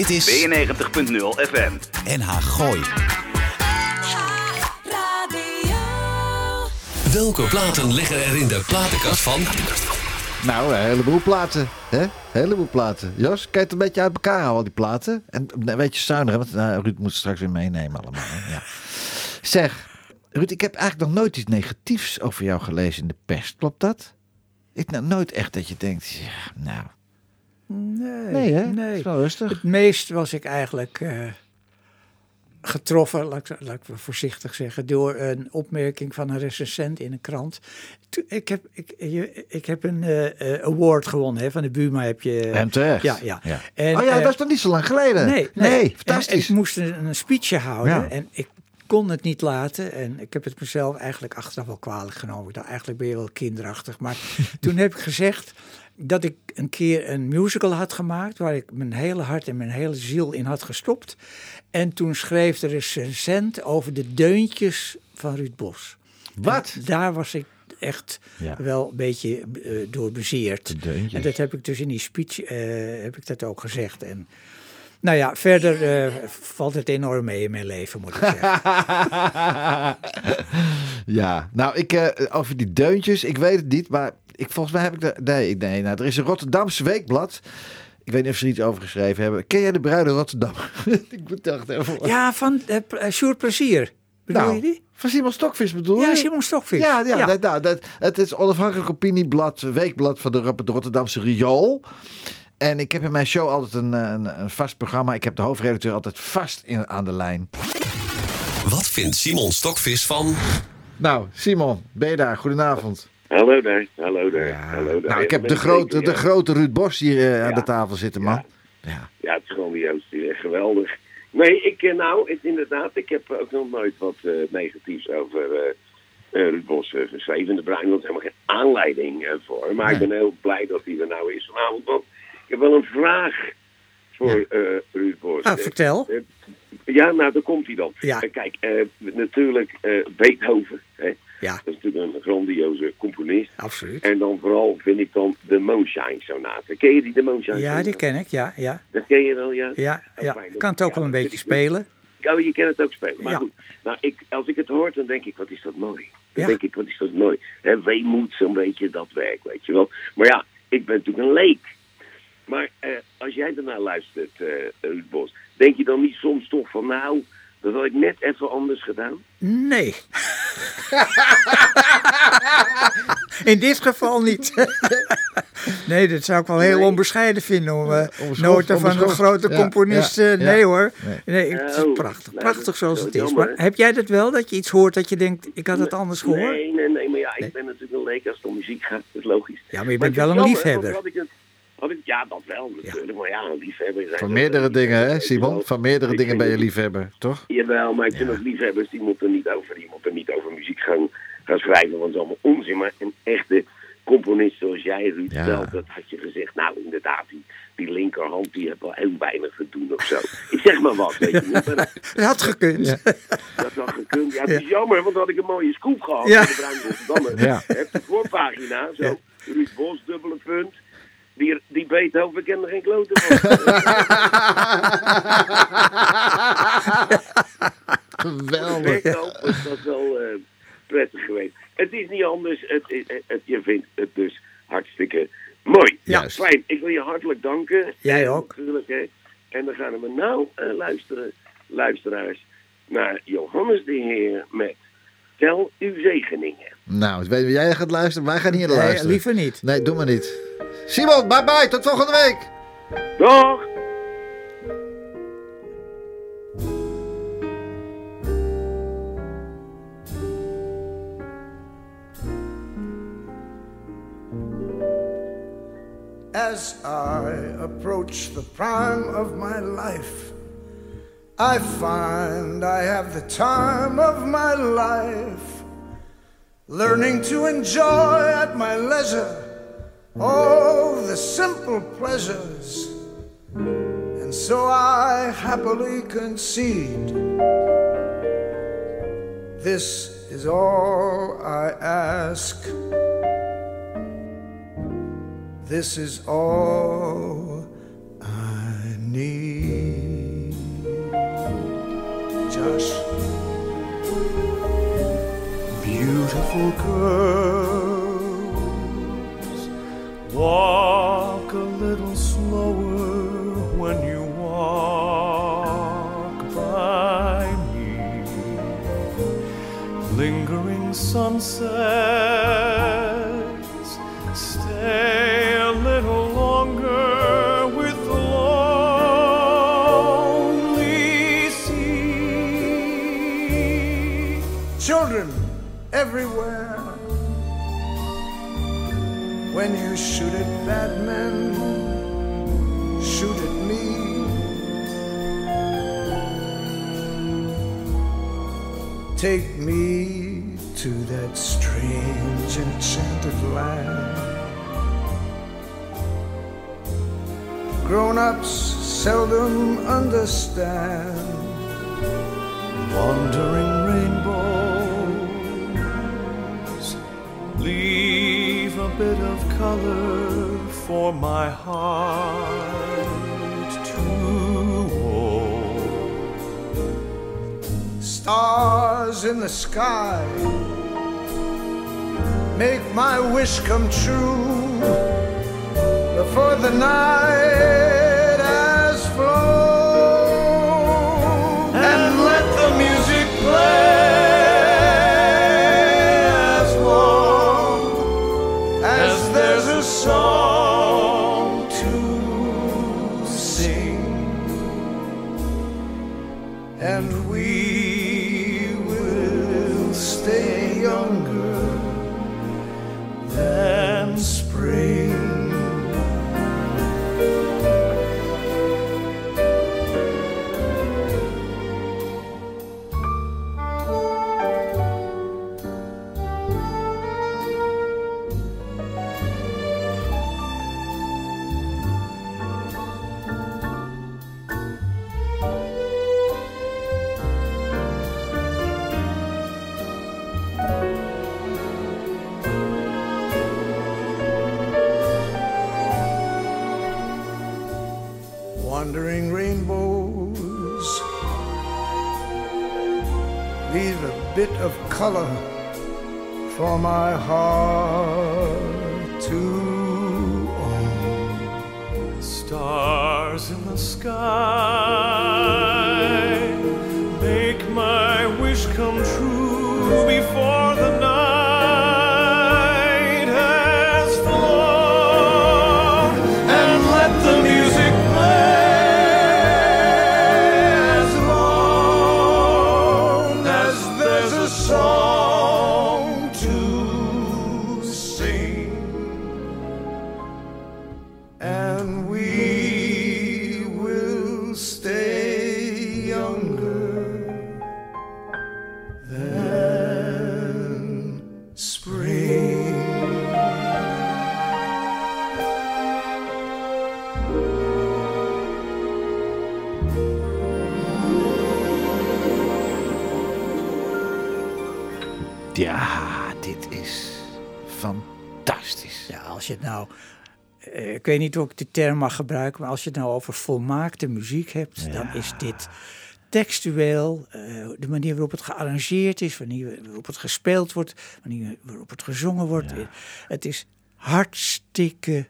Dit is 92.0 FM. NH Gooi. Welke platen liggen er in de platenkast van? Nou, een heleboel platen. Hè? Een heleboel platen. Jos, het een beetje uit elkaar houden, al die platen? En een beetje zuiniger, want nou, Ruud moet het straks weer meenemen allemaal. hè? Ja. Zeg, Ruud, ik heb eigenlijk nog nooit iets negatiefs over jou gelezen in de pers. Klopt dat? Ik nou nooit echt dat je denkt, ja, nou... Nee, Nee, hè? nee. Is wel rustig. Het meest was ik eigenlijk eh, getroffen, laat ik, laat ik voorzichtig zeggen, door een opmerking van een recensent in een krant. Ik heb, ik, je, ik heb een eh, eh, award gewonnen hè, van de Buma. Heb je, En terecht. Ja, ja. Ja. En, oh ja, dat is nog niet zo lang geleden. Nee, nee. Fantastisch. Ik moest een, een speechje houden Ja. en ik kon het niet laten. En ik heb het mezelf eigenlijk achteraf wel kwalijk genomen. Ik dacht, eigenlijk ben je wel kinderachtig. Maar toen heb ik gezegd dat ik een keer een musical had gemaakt... waar ik mijn hele hart en mijn hele ziel in had gestopt. En toen schreef de recensent over de deuntjes van Ruud Bos. Wat? En daar was ik echt Ja. wel een beetje eh, door bezeerd. De deuntjes. En dat heb ik dus in die speech eh, heb ik dat ook gezegd. En nou ja, verder eh, valt het enorm mee in mijn leven, moet ik zeggen. Ja, nou, ik, eh, over die deuntjes, ik weet het niet, maar ik, volgens mij heb ik de. Nee, nee, nou, er is een Rotterdamse weekblad. Ik weet niet of ze er iets over geschreven hebben. Ken jij de bruide Rotterdam? ik moet dacht even. ja, van uh, Sjoerd Plezier. Bedoel nou, je die? Van Simon Stokvis bedoel je? Ja, Simon Stokvis. Ja, ja, Ja. Dat, nou, dat, het is onafhankelijk opinieblad, weekblad van de de Rotterdamse Riool. En ik heb in mijn show altijd een, een, een vast programma. Ik heb de hoofdredacteur altijd vast in, aan de lijn. Wat vindt Simon Stokvis van... Nou, Simon, ben je daar? Goedenavond. Hallo daar, hallo daar, hallo daar. Nou, ik heb de grote, zeker, de ja. grote Ruud Bos hier eh, aan de tafel zitten, man. Ja. Ja, het is is echt geweldig. Nee, ik, eh, nou, het, inderdaad, ik heb ook nog nooit wat eh, negatiefs over eh eh, Ruud Bos geschreven. De Bruin was helemaal geen aanleiding voor. Maar ik ben heel blij dat hij er nou is vanavond. Want ik heb wel een vraag voor eh Ruud Bos. Ah, vertel. ja, nou, daar komt hij dan. Ja. Kijk, eh, natuurlijk eh, Beethoven. Hè? Ja, Dat is natuurlijk een grandioze componist. absoluut. En dan vooral vind ik dan de Moonshine Sonate. Ken je die, de Moonshine Ja, Sonate? die ken ik. Ja, ja, Dat ken je wel, ja? ja. Ja. fijn. Kan het ook wel een beetje spelen. Oh, je kent het ook spelen. Maar Ja. goed, nou, ik, als ik het hoor, dan denk ik, wat is dat mooi. Dan Ja. denk ik, wat is dat mooi. Hè, weemoed, zo'n beetje dat werk, weet je wel. Maar ja, ik ben natuurlijk een leek. Maar eh, als jij ernaar luistert, Ruud Bos, denk je dan niet soms toch van, nou, dat had ik net even anders gedaan? Nee. In dit geval niet. nee, dat zou ik wel heel Nee. onbescheiden vinden om uh, onbeschoft, noten van een grote componist. ja, eh, ja. nee hoor. Nee. Nee, het is Oh, prachtig. Prachtig zoals het is. Maar heb jij dat wel, dat je iets hoort dat je denkt, ik had het anders gehoord? Nee, nee, nee, maar ja, ik ben natuurlijk een leek als het om muziek gaat. Dat is logisch. Ja, maar je bent wel een jammer, liefhebber. Ik het- ja, dat wel natuurlijk. Maar ja, een liefhebber zijn... Van meerdere dingen, hè, Simon? Van meerdere dingen ben je liefhebber, toch? Jawel, maar ik vind ook liefhebbers, die moeten niet over, die moeten niet over muziek gaan, gaan schrijven, want dat is allemaal onzin. Maar een echte componist zoals jij, Ruud, Ja. wel, dat had je gezegd. Nou, inderdaad, die, die linkerhand, die heeft wel heel weinig te doen of zo. Ik zeg maar wat, weet je niet. Maar dat, Dat had gekund. dat had gekund. Ja, het is jammer, want dan had ik een mooie scoop gehad Ja. in de Bruin Rotterdammer. Ja. De voorpagina, zo, Ja. Ruud Bos, dubbele punt. Die, die Beethoven kende geen kloten van. Geweldig. Beethoven was dat wel eh, prettig geweest. Het is niet anders. Het, het, het- je vindt het dus hartstikke mooi. Ja. Fijn. Ik wil je hartelijk danken. Jij ook. Natuurlijk, hè. En dan gaan we nou eh, luisteren, luisteraars, naar Johannes de Heer met Tel uw zegeningen. Nou, ik weet wie jij gaat luisteren. Wij gaan hier Nee, luisteren. liever niet. Nee, doe maar niet. Simon, bye bye. Tot volgende week. Dag! As I approach the prime of my life, I find I have the time of my life, learning to enjoy at my leisure all the simple pleasures. And so I happily concede this is all I ask. This is all I need. Josh. Beautiful girls, walk a little slower when you walk by me. Lingering sunsets, you shoot at Batman, shoot at me. Take me to that strange enchanted land. Grown ups seldom understand. Wandering rainbows leave a bit of color for my heart to hold. Stars in the sky make my wish come true before the night color for my heart to own. Stars in the sky ik weet niet of ik de term mag gebruiken, maar als je het nou over volmaakte muziek hebt, dan is dit textueel, eh, de manier waarop het gearrangeerd is, wanneer waarop het gespeeld wordt, wanneer waarop het gezongen wordt. Het is hartstikke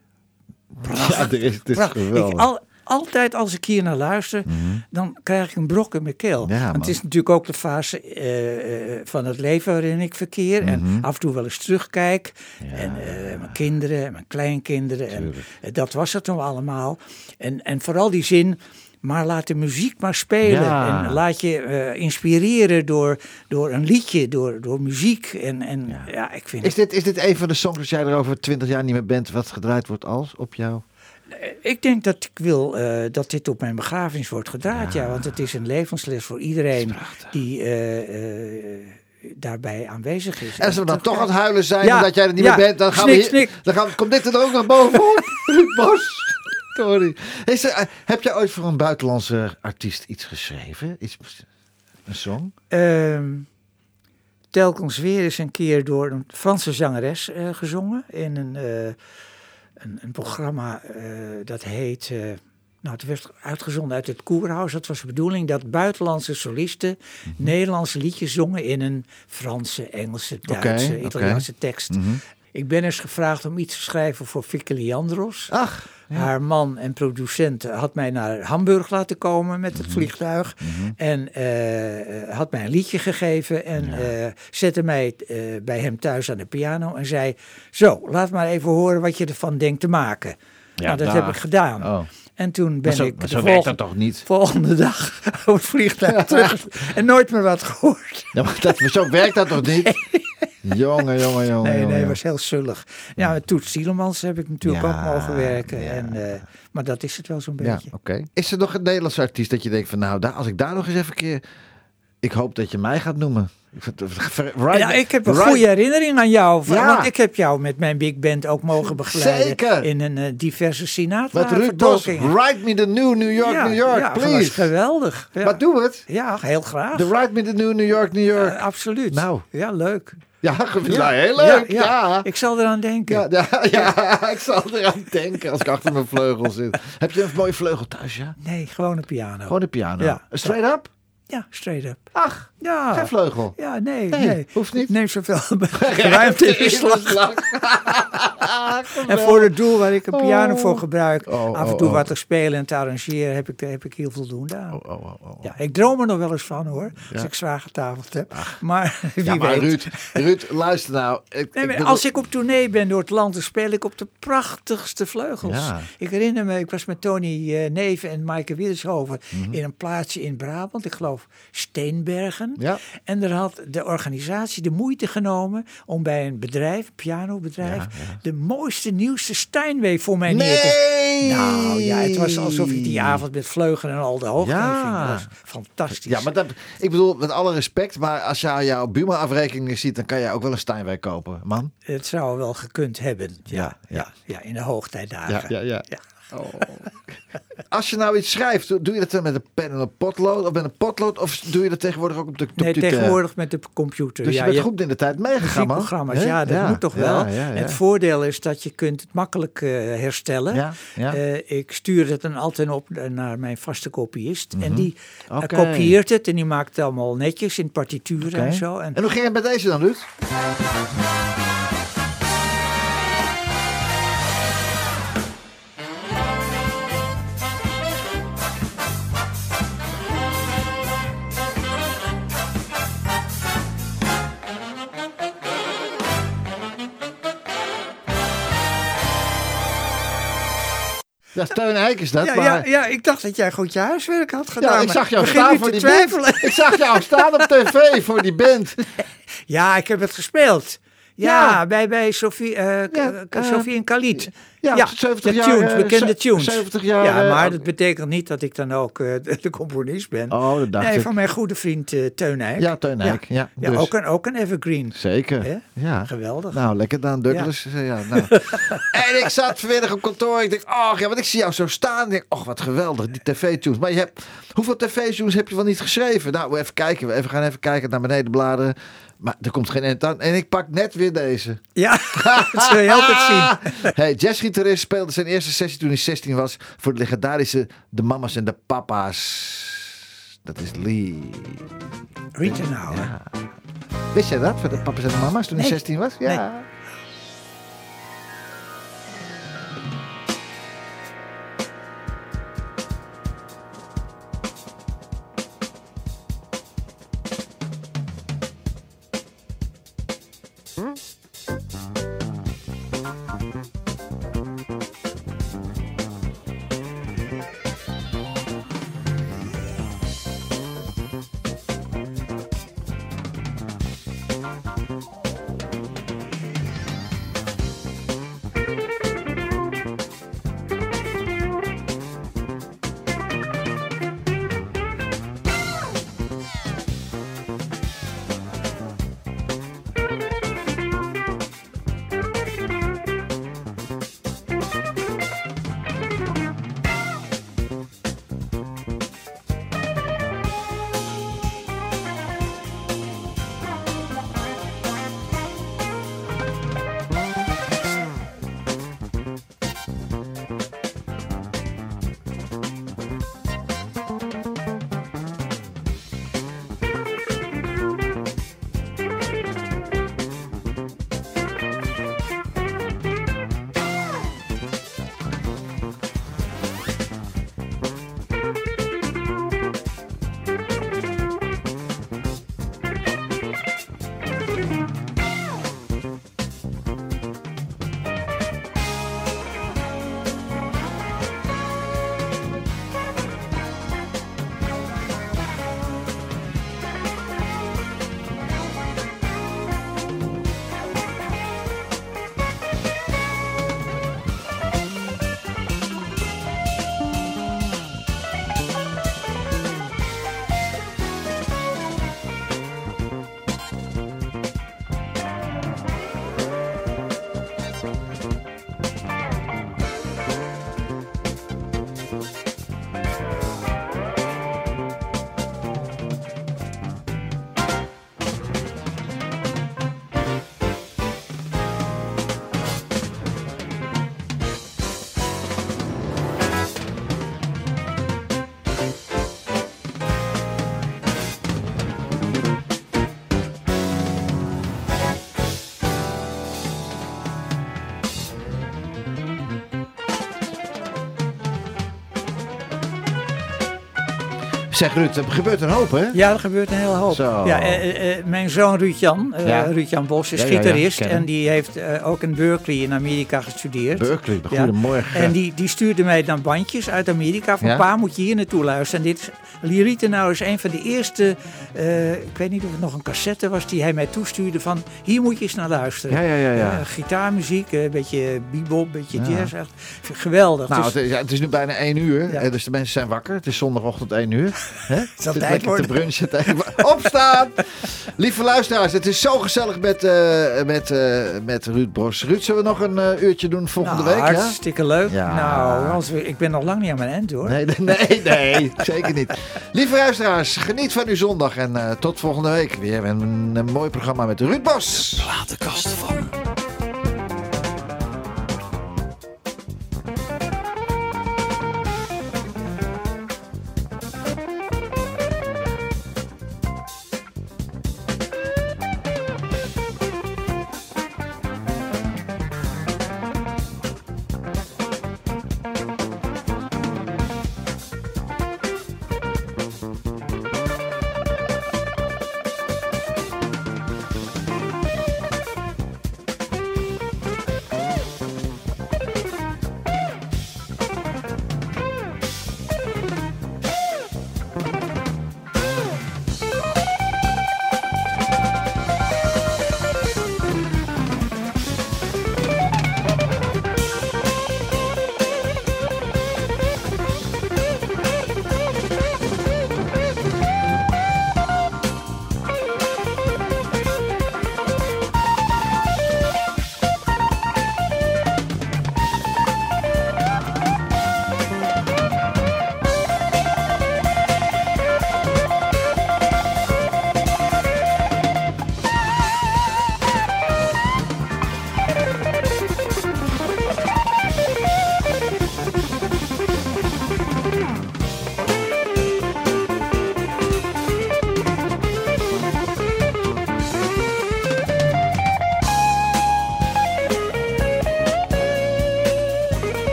prachtig. Ja, er is, het is prachtig. Ik, geweldig. Al, altijd als ik hier naar luister, dan krijg ik een brok in mijn keel. Ja, Want het is natuurlijk ook de fase eh, eh, van het leven waarin ik verkeer. Mhm. En af en toe wel eens terugkijk. en eh, mijn kinderen en mijn kleinkinderen. En dat was het toen allemaal. En, en vooral die zin. Maar laat de muziek maar spelen. Ja. En laat je eh, inspireren door, door een liedje, door, door muziek. En, en ja. ik vind Is dit, is dit een van de songs als jij er over twintig jaar niet meer bent, wat gedraaid wordt als op jou? Ik denk dat ik wil eh, dat dit op mijn begrafenis wordt gedraaid. Ja, want het is een levensles voor iedereen die eh, eh, daarbij aanwezig is. En als we dan toch aan het huilen zijn Ja, omdat jij er niet ja, meer bent, dan gaan snik, we hier- snik. Dan gaan, komt dit er ook nog bovenop. Bos. Sorry. Eh, heb jij ooit voor een buitenlandse artiest iets geschreven? Iets, een song? Ehm, telkens weer eens een keer door een Franse zangeres gezongen in een, een, een programma eh, dat heet. eh, Nou, het werd uitgezonden uit het Koerhuis. Dat was de bedoeling dat buitenlandse solisten Mhm. Nederlandse liedjes zongen in een Franse, Engelse, Duitse. Italiaanse tekst. Mhm. Ik ben eens gevraagd om iets te schrijven voor Vicky Leandros. Ach, Haar man en producent had mij naar Hamburg laten komen met Mhm. het vliegtuig. En eh, eh, had mij een liedje gegeven. En eh, zette mij eh, bij hem thuis aan de piano. En zei: Zo, laat maar even horen wat je ervan denkt te maken. Ja, nou, dat heb ik gedaan. Oh. En toen ben zo- ik de zo werkt volgende, dat toch niet? volgende dag op het vliegtuig terug. En nooit meer wat gehoord. Ja, maar dat, zo werkt dat toch niet? Jongen, jongen, jongen. Nee, nee, jongen. was heel zullig. Ja, met Toet Stielemans heb ik natuurlijk Ja, ook mogen werken. ja. En, eh, maar dat is het wel zo'n Ja, beetje. oké. Is er nog een Nederlandse artiest dat je denkt van nou, daar, als ik daar nog eens even een keer... Ik hoop dat je mij gaat noemen. Right- ja, ik heb een right- goede herinnering aan jou. Ja. Want ik heb jou met mijn big band ook mogen begeleiden. Zeker. In een eh, diverse Sinatra Met Ruud vertolkingen. Write me the new New York, ja, New York, ja, was please. geweldig. Ja. Maar doe het. Ja, heel graag. The Write me the new New York, New York. Eh, absoluut. Nou. Ja, leuk. Ja, ja, heel leuk. Ja, ja. Ik zal eraan denken. Ja, ja, ik zal eraan denken als ik achter mijn vleugel zit. Heb je een mooie vleugel thuis, ja? Nee, gewoon een piano. Gewoon een piano. Straight up? Ja, straight up. Ach, Ja. geen vleugel. Ja, nee, Nee, nee. hoeft niet. Neem zoveel ruimte in beslag. En voor het doel waar ik een piano voor gebruik, Oh, af en oh, toe oh. wat te spelen en te arrangeren, heb ik, heb ik heel voldoende aan. Oh, oh, oh, oh. Ja, ik droom er nog wel eens van hoor, als ik zwaar getafeld heb. Maar wie Ja, maar weet. Ruud, Ruud, luister nou. Ik, Nee, als ik op tournee ben door het land, dan speel ik op de prachtigste vleugels. Ja. Ik herinner me, ik was met Tony eh, Neven en Maaike Widdeshoven Mhm. in een plaatsje in Brabant, ik geloof Steenbergen. Ja. En daar had de organisatie de moeite genomen om bij een bedrijf, een pianobedrijf, de mooiste, nieuwste Steinway voor mij neer te Nee! Nou ja, het was alsof ik die avond met vleugelen en al de hoogte Ja. Dat was fantastisch. Ja, maar dat, ik bedoel, met alle respect, maar als je jouw Buma-afrekening ziet, dan kan je ook wel een Steinway kopen, man. Het zou wel gekund hebben. Ja, Ja, ja. ja. ja in de hoogtijdagen. ja. Als je nou iets schrijft, doe je dat dan met een pen en een potlood, of met een potlood, of doe je dat tegenwoordig ook op de Nee, computer? tegenwoordig met de computer. Dus je ja, bent je goed in de tijd meegegaan, man. muziekprogramma's, Hè? ja, dat moet toch ja, wel. Ja, het voordeel is dat je kunt het makkelijk eh, herstellen. Eh, ik stuur het dan altijd op naar mijn vaste kopiist. En die eh, Mhm. Kopieert het en die maakt het allemaal netjes in partituren en zo. En, En hoe ging het met deze dan, Ruud? Ja, Steun Eijk is dat. ja, maar... ja, ja, ik dacht dat jij goed je huiswerk had gedaan. Ja, ik zag jou staan voor die twijfelen. band. Ik zag jou staan op tv voor die band. Ja, ik heb het gespeeld. Ja, Ja. bij, bij Sophie, eh, Ja, Sophie en Khalid. ja, 70 de jaar, tunes, eh, bekende tunes. 70 jaar, Ja, eh, maar dat betekent niet dat ik dan ook de, componist ben. Oh, dat dacht nee, ik. van mijn goede vriend Teun Eijk. Ja, Teun Eijk, ja, Ja, dus. ook, een, ook een evergreen. Zeker. Ja. Geweldig. Nou, lekker dan, Douglas. Ja. Ja, nou. en ik zat vanmiddag op kantoor. Ik denk, oh ja, want ik zie jou zo staan. Ik denk, oh wat geweldig, die tv-tunes. Maar je hebt, hoeveel tv-tunes heb je wel niet geschreven? Nou, even kijken. We even gaan even kijken naar beneden bladeren. Maar er komt geen eind aan. En ik pak net weer deze. Ja, dat zul je altijd zien. Hey, jazzgitarist speelde zijn eerste sessie toen hij 16 was. Voor de legendarische De Mama's en de Papa's. Dat is Lee. Ja. Wist jij dat? Voor de papa's en de mama's toen hij Nee. 16 was? Ja. Nee. Zeg Ruud, er gebeurt een hoop, hè? Ja, er gebeurt een hele hoop. Zo. Ja, eh, eh, eh, mijn zoon Ruud-Jan, eh, Ja. Ruud-Jan Bos, is Ja, ja, ja, gitarist. en die heeft ook in Berkeley in Amerika gestudeerd. Berkeley, goedemorgen. En die, die stuurde mij dan bandjes uit Amerika. Van pa, moet je hier naartoe luisteren. En dit is, Lieritenau is een van de eerste, eh, ik weet niet of het nog een cassette was, die hij mij toestuurde van, hier moet je eens naar luisteren. Ja, ja, ja, ja. Eh, gitaarmuziek, eh, een beetje bebop, een beetje Ja. jazz. Echt geweldig. Nou, Dus- het, is, ja, het is nu bijna 1 uur, dus de mensen zijn wakker. Het is zondagochtend 1 uur. Het is tijd lekker te worden. brunchen. Tijd- Opstaan! Lieve luisteraars, het is zo gezellig met, met, met Ruud Bros. Ruud, zullen we nog een uurtje doen volgende nou, week? Ja? hartstikke leuk. Nou, ik ben nog lang niet aan mijn eind hoor. Nee, nee, nee, zeker niet. Lieve luisteraars, geniet van uw zondag en eh, tot volgende week. Weer een, een mooi programma met Ruud Bos. Platenkast van